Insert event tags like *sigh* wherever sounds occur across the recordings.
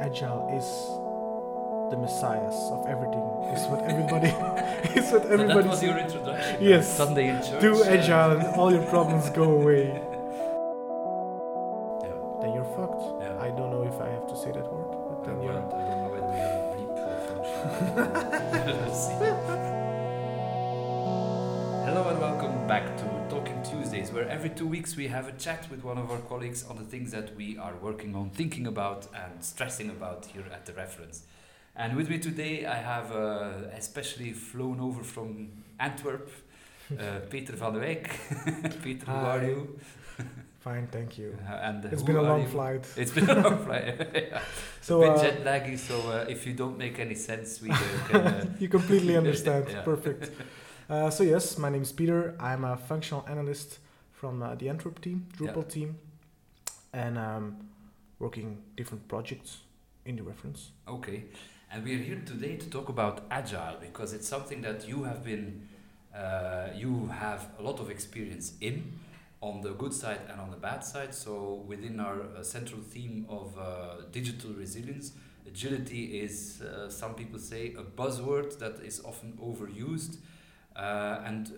agile is the messiahs of everything. Is what everybody. *laughs* is what So everybody. that was your introduction. Yes. Sunday in church. Do agile and all your problems go away. Every two weeks we have a chat with one of our colleagues on the things that we are working on, thinking about, and stressing about here at the reference. And with me today, I have uh, especially flown over from Antwerp, uh, *laughs* Peter van der Wijk. *laughs* Peter, who are you? *laughs* Fine, thank you. Uh, and It's been a long you? flight. It's been a long flight. yeah. So a bit uh, jet laggy, so uh, if you don't make any sense, we uh, can. You completely understand. Yeah. Perfect. Uh, so yes, my name is Peter. I'm a functional analyst from uh, the Antwerp team, Drupal Yeah. team, and um, working different projects in the reference. Okay, and we are here today to talk about agile because it's something that you have been, uh, you have a lot of experience in, on the good side and on the bad side. So within our uh, central theme of uh, digital resilience, agility is uh, some people say a buzzword that is often overused, uh, and.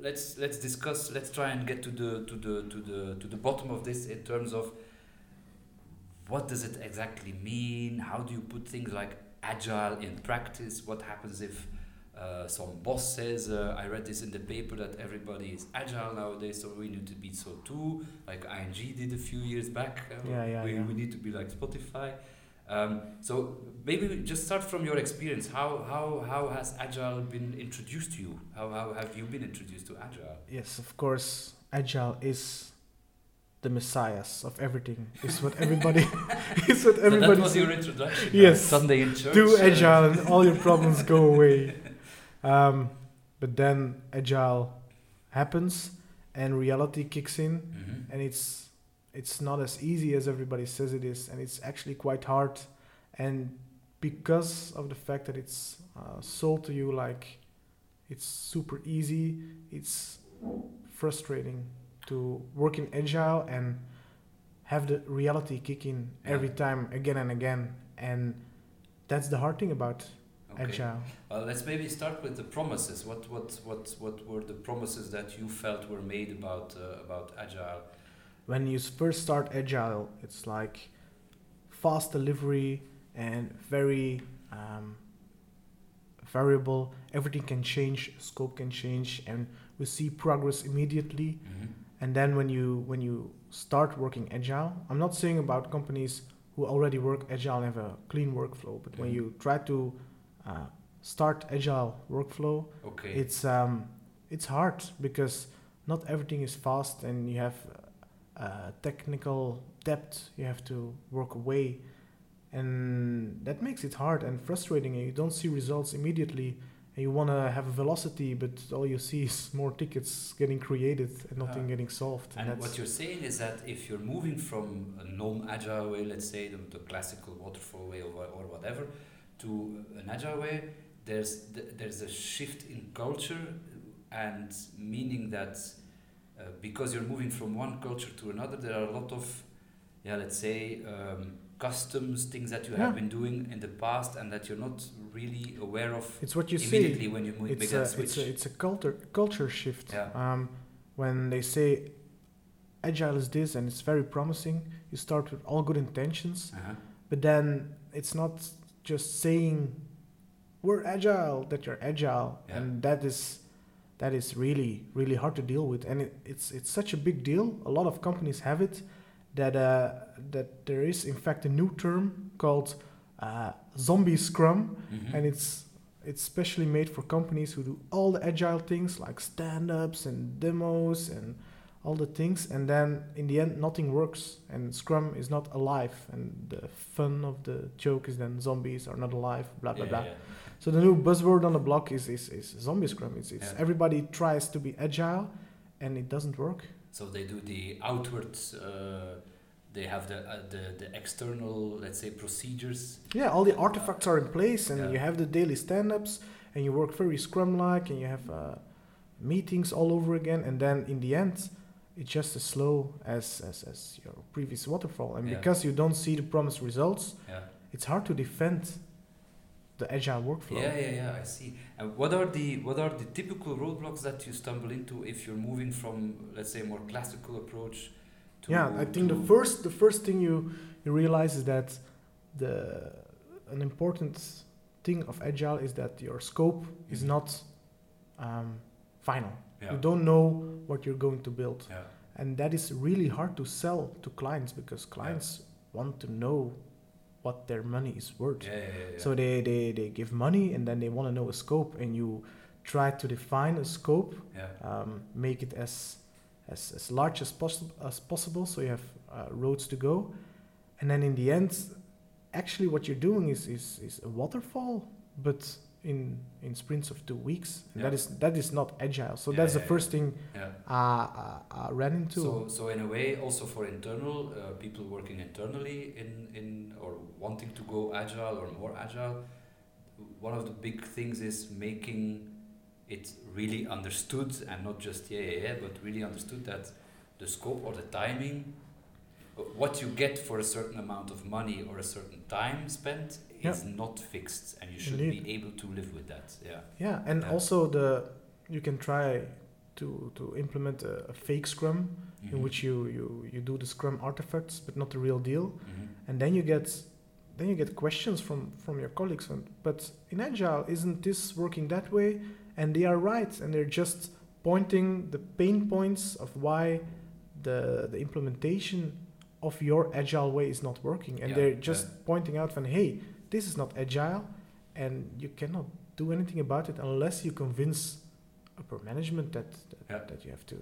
Let's let's discuss. Let's try and get to the to the to the to the bottom of this in terms of what does it exactly mean? How do you put things like agile in practice? What happens if uh, some boss says, uh, I read this in the paper that everybody is agile nowadays, so we need to be so too, like ING did a few years back. uh, Yeah, yeah, we, yeah. we need to be like Spotify. Um, so maybe just start from your experience. How, how, how has agile been introduced to you? How, how have you been introduced to agile? Yes, of course, agile is the messiahs of everything. Is what everybody. *laughs* *laughs* is what So that was your introduction. Yes. Sunday in church. Do uh, agile and all your problems go *laughs* away. Um, but then agile happens and reality kicks in, mhm. and it's it's not as easy as everybody says it is, and it's actually quite hard. And because of the fact that it's uh, sold to you like it's super easy, it's frustrating to work in agile and have the reality kick in every time again and again and that's the hard thing about Okay. agile Well, let's maybe start with the promises. What what what what were the promises that you felt were made about uh, about agile? When you first start agile it's like fast delivery and very um, variable everything can change scope can change and we see progress immediately and then when you when you start working agile i'm not saying about companies who already work agile and have a clean workflow but when Mhm. you try to uh, start agile workflow Okay. it's um it's hard because not everything is fast and you have uh, technical depth you have to work away and that makes it hard and frustrating and you don't see results immediately and you want to have a velocity but all you see is more tickets getting created and nothing Ah. getting solved and that's what you're saying is that if you're moving from a non-agile way, let's say the, the classical waterfall way or, or whatever, to an agile way, there's th- there's a shift in culture, and meaning that uh, because you're moving from one culture to another, there are a lot of, yeah, let's say, um, customs things that you have been doing in the past and that you're not really aware of it's what you immediately see when you mo- make it's that a, switch. it's a it's a culture culture shift Yeah. um, when they say agile is this and it's very promising you start with all good intentions uh-huh. but then it's not just saying we're agile that you're agile Yeah. and that is that is really really hard to deal with. And it, it's it's such a big deal. A lot of companies have it that uh, that there is in fact a new term called uh, zombie scrum. Mhm. and it's it's specially made for companies who do all the agile things like stand-ups and demos and all the things. And then in the end nothing works and scrum is not alive. And the fun of the joke is then zombies are not alive blah blah Yeah, blah. yeah. So the new buzzword on the block is is, is zombie scrum it's, it's Yeah. everybody tries to be agile and it doesn't work So they do the outward. Uh, they have the, uh, the the external, let's say, procedures. yeah all the artifacts are in place and Yeah. you have the daily stand-ups and you work very scrum like and you have uh, meetings all over again and then in the end it's just as slow as, as, as your previous waterfall. And Yeah. because you don't see the promised results, Yeah. it's hard to defend the agile workflow. Yeah, yeah, yeah. I see. And what are the what are the typical roadblocks that you stumble into if you're moving from, let's say, a more classical approach to? yeah, I think the first the first thing you you realize is that the an important thing of agile is that your scope is Mhm. not um, final. Yeah. You don't know what you're going to build, Yeah. and that is really hard to sell to clients because clients want to know what their money is worth. Yeah, yeah, yeah. So they, they, they give money and then they want to know a scope, and you try to define a scope um, make it as as, as large as possible as possible so you have uh, roads to go and then in the end actually what you're doing is is, is a waterfall but in in sprints of two weeks and that Yeah. is that is not agile so Yeah, that's yeah, the first thing yeah. uh, uh, I ran into So, so in a way, also for internal uh, people working internally in, in or wanting to go agile or more agile, one of the big things is making it really understood and not just yeah yeah yeah, but really understood that the scope or the timing, uh, what you get for a certain amount of money or a certain time spent Yeah. is not fixed, and you should Indeed. be able to live with that. Yeah. yeah and Yeah. also the you can try to to implement a, a fake scrum in Mhm. which you, you you do the scrum artifacts but not the real deal Mhm. and then you get then you get questions from from your colleagues and, but in agile isn't this working that way and they are right and they're just pointing the pain points of why the the implementation of your agile way is not working and Yeah, they're just yeah. pointing out from hey this is not agile and you cannot do anything about it unless you convince upper management that that, Yeah. that you have to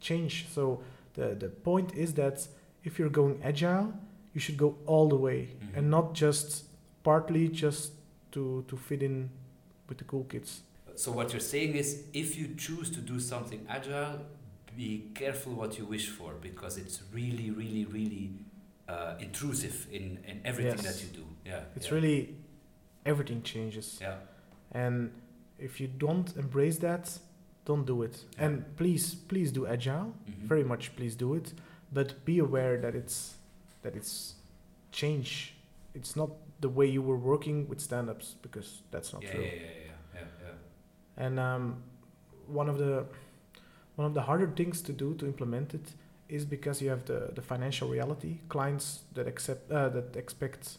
change so the the point is that if you're going agile you should go all the way Mhm. and not just partly just to to fit in with the cool kids So what you're saying is, if you choose to do something agile, be careful what you wish for because it's really, really, really uh, intrusive in, in everything Yes. that you do. Yeah. it's yeah, really everything changes Yeah. and if you don't embrace that don't do it Yeah. and please please do agile Mhm. very much please do it but be aware that it's that it's change it's not the way you were working with stand-ups because that's not yeah, true yeah, yeah, yeah, yeah, yeah. and um, one of the one of the harder things to do to implement it is because you have the, the financial reality clients that accept uh, that expect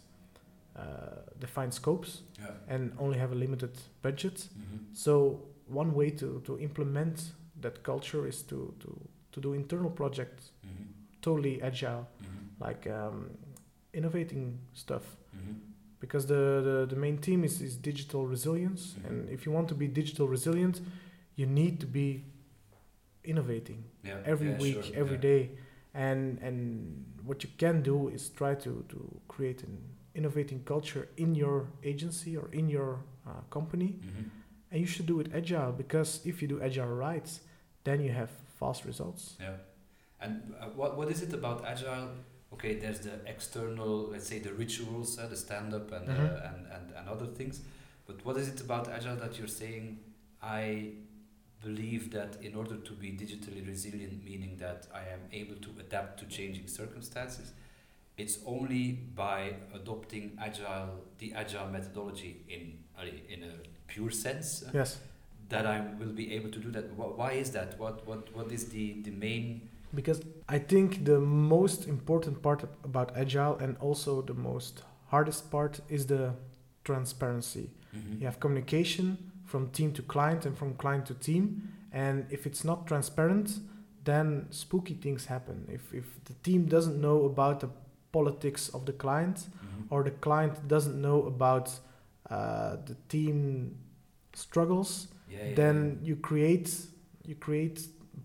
uh, defined scopes Yeah. and only have a limited budget Mhm. so one way to, to implement that culture is to, to, to do internal projects Mhm. totally agile Mhm. like um, innovating stuff Mhm. because the, the, the main theme is, is digital resilience Mhm. and if you want to be digital resilient you need to be innovating Yeah. every yeah, week sure, every day, and and what you can do is try to, to create an innovating culture in your agency or in your uh, company Mhm. and you should do it agile because if you do agile right then you have fast results Yeah. And uh, what what is it about agile? Okay, there's the external, let's say the rituals, uh, the stand up and, uh, and and and other things. But what is it about agile that you're saying? I believe that in order to be digitally resilient, meaning that I am able to adapt to changing circumstances, it's only by adopting agile, the agile methodology in uh, in a pure sense, uh, yes that I will be able to do that. Why is that? What what what is the the main because i think the most important part about agile and also the most hardest part is the transparency Mhm. you have communication from team to client and from client to team and if it's not transparent then spooky things happen if, if the team doesn't know about the politics of the client Mhm. or the client doesn't know about uh, the team struggles Yeah, yeah, then you create you create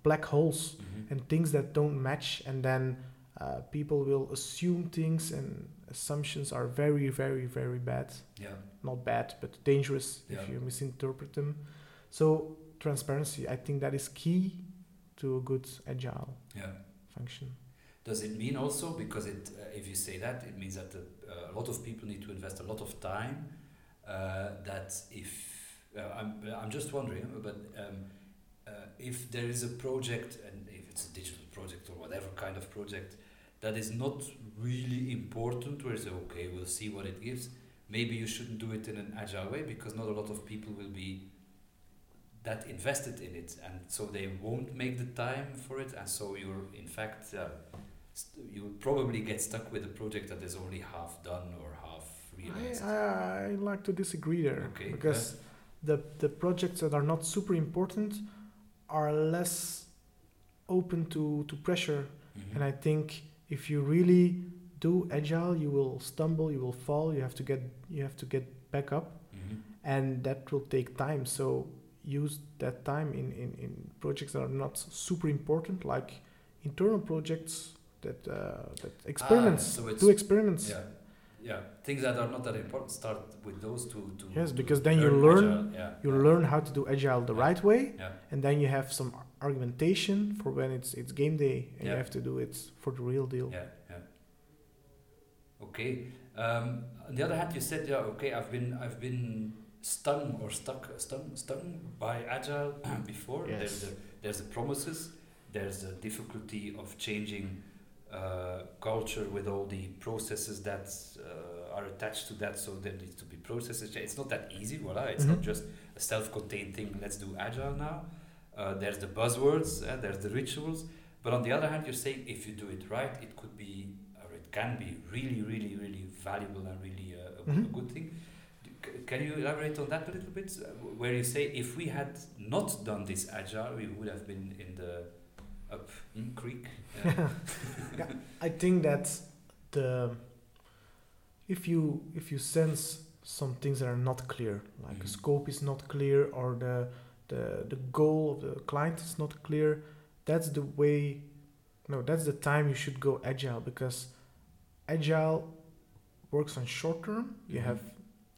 black holes yeah. Mhm. and things that don't match and then uh, people will assume things and assumptions are very very very bad yeah, not bad but dangerous Yeah. if you misinterpret them so transparency i think that is key to a good agile yeah. function Does it mean also because it, uh, if you say that, it means that the, uh, a lot of people need to invest a lot of time. Uh, that if uh, I'm, I'm just wondering, but um, uh, if there is a project and if it's a digital project or whatever kind of project that is not really important, where you say, okay, we'll see what it gives. Maybe you shouldn't do it in an agile way because not a lot of people will be that invested in it, and so they won't make the time for it, and so you're in fact uh, st- you probably get stuck with a project that is only half done or half realized. I, I, like to disagree there Okay, because the the projects that are not super important are less open to, to pressure Mhm. and I think if you really do agile you will stumble you will fall you have to get you have to get back up Mhm. and that will take time so use that time in, in, in projects that are not super important like internal projects that uh, that experiments Ah, so do experiments Yeah, yeah. Things that are not that important. Start with those to. to Yes, because then you learn learn- agile. Yeah. you learn how to do agile the Yeah. right way Yeah. and then you have some argumentation for when it's it's game day and you have to do it for the real deal Yeah. Yeah. Okay. Um, on the other hand, you said, yeah, okay, I've been, I've been stung or stuck, stung, stung by agile *clears throat* before. There's Yes. the, there's the promises. There's the difficulty of changing uh, culture with all the processes that uh, are attached to that. So there needs to be processes. It's not that easy. Voila! It's not Mhm. just a self-contained thing. Let's do agile now. Uh, there's the buzzwords. Uh, there's the rituals. But on the other hand, you're saying if you do it right, it could be or it can be really, really, really valuable and really uh, a, good- a Mhm. good thing. C- Can you elaborate on that a little bit? Uh, where you say if we had not done this agile, we would have been in the up mm, creek. *laughs* *laughs* Uh, I think that the if you if you sense some things that are not clear, like Mhm. a scope is not clear or the the the goal of the client is not clear, that's the way. No, that's the time you should go agile because agile works on short term. You Mhm. have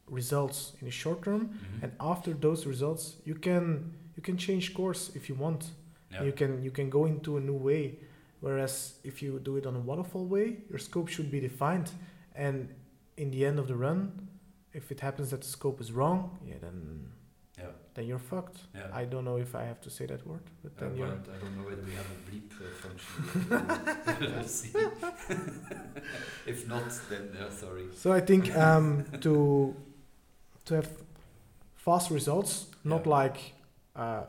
results in the short term, mhm. and after those results, you can you can change course if you want. yeah. You can you can go into a new way. Whereas if you do it on a waterfall way, your scope should be defined, and in the end of the run, if it happens that the scope is wrong, yeah, then. Then you're fucked. Yeah. I don't know if I have to say that word, but Uh, then you're. but I don't know whether we have a bleep uh, function. *laughs* See. *laughs* if not, then uh, sorry. So I think um, to to have fast results, not Yeah. like uh,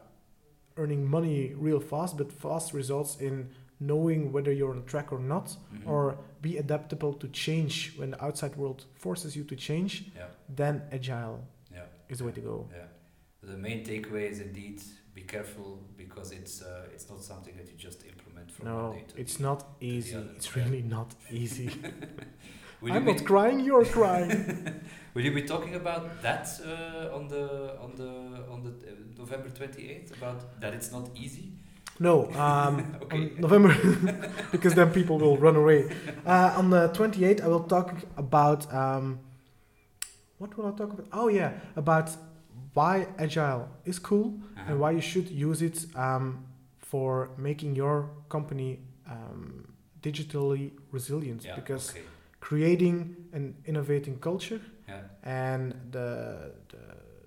earning money real fast, but fast results in knowing whether you're on track or not, Mhm. or be adaptable to change when the outside world forces you to change. yeah, Then agile yeah. is the way to go. The main takeaway is indeed be careful because it's uh, it's not something that you just implement from one No, day to it's not easy. It's yeah. really not easy. *laughs* I'm not crying. You're crying. *laughs* will you be talking about that uh, on the on the on the uh, November twenty eighth about that it's not easy? No, *laughs* um, Okay. November, because then people will run away. Uh, on the 28th, I will talk about um, what will I talk about? Oh yeah, about why agile is cool Uh-huh. and why you should use it um, for making your company um, digitally resilient. Yeah, because okay. creating an innovating culture Yeah. and the, the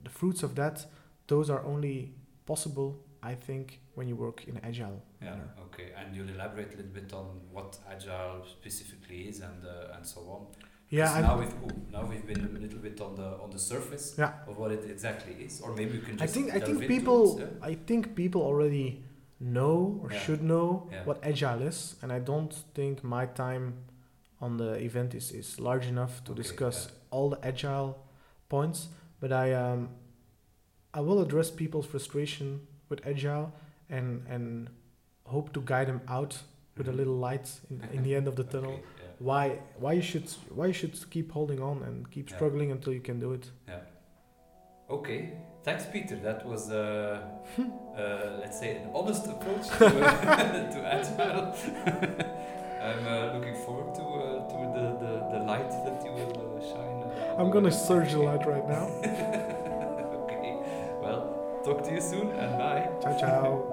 the fruits of that, those are only possible, I think, when you work in agile. Yeah. manner. Okay. And you'll elaborate a little bit on what agile specifically is and uh, and so on. Yeah, now we've oh, now we've been a little bit on the on the surface Yeah. of what it exactly is, or maybe we can I think I think people it, yeah? I think people already know or Yeah. should know what agile is, and I don't think my time on the event is, is large enough to Okay, discuss all the agile points. But I um I will address people's frustration with agile and and hope to guide them out with a Mhm. little light in, in the end of the *laughs* tunnel. Okay. Why why you should why you should keep holding on and keep struggling until you can do it. Yeah okay, thanks, Peter. That was, uh, *laughs* uh, let's say, an honest approach to, uh, *laughs* *laughs* to Agile. I'm uh, looking forward to, uh, to the, the, the light that you will uh, shine. Uh, I'm gonna surge the light right now. okay, well, talk to you soon and bye. Ciao ciao.